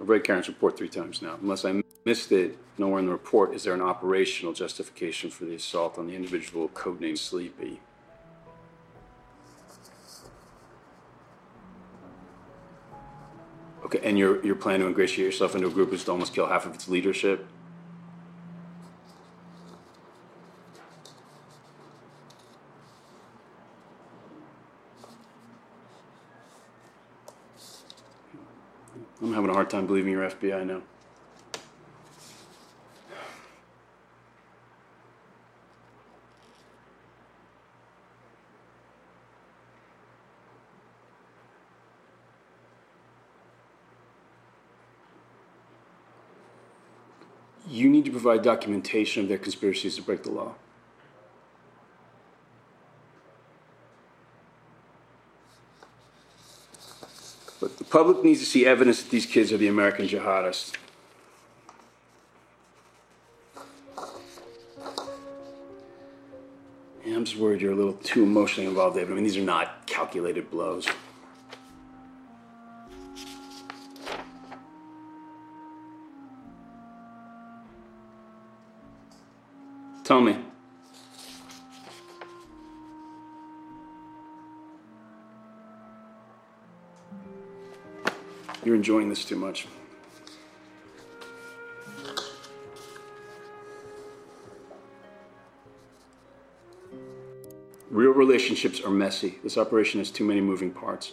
I've read Karen's report three times now. Unless I missed it, nowhere in the report is there an operational justification for the assault on the individual codenamed Sleepy. Okay, and your your plan to ingratiate yourself into a group is to almost kill half of its leadership? I'm having a hard time believing you're FBI now. You need to provide documentation of their conspiracies to break the law. But the public needs to see evidence that these kids are the American jihadists. Yeah, I'm just worried you're a little too emotionally involved, David. I mean, these are not calculated blows. Tell me. You're enjoying this too much. Real relationships are messy. This operation has too many moving parts.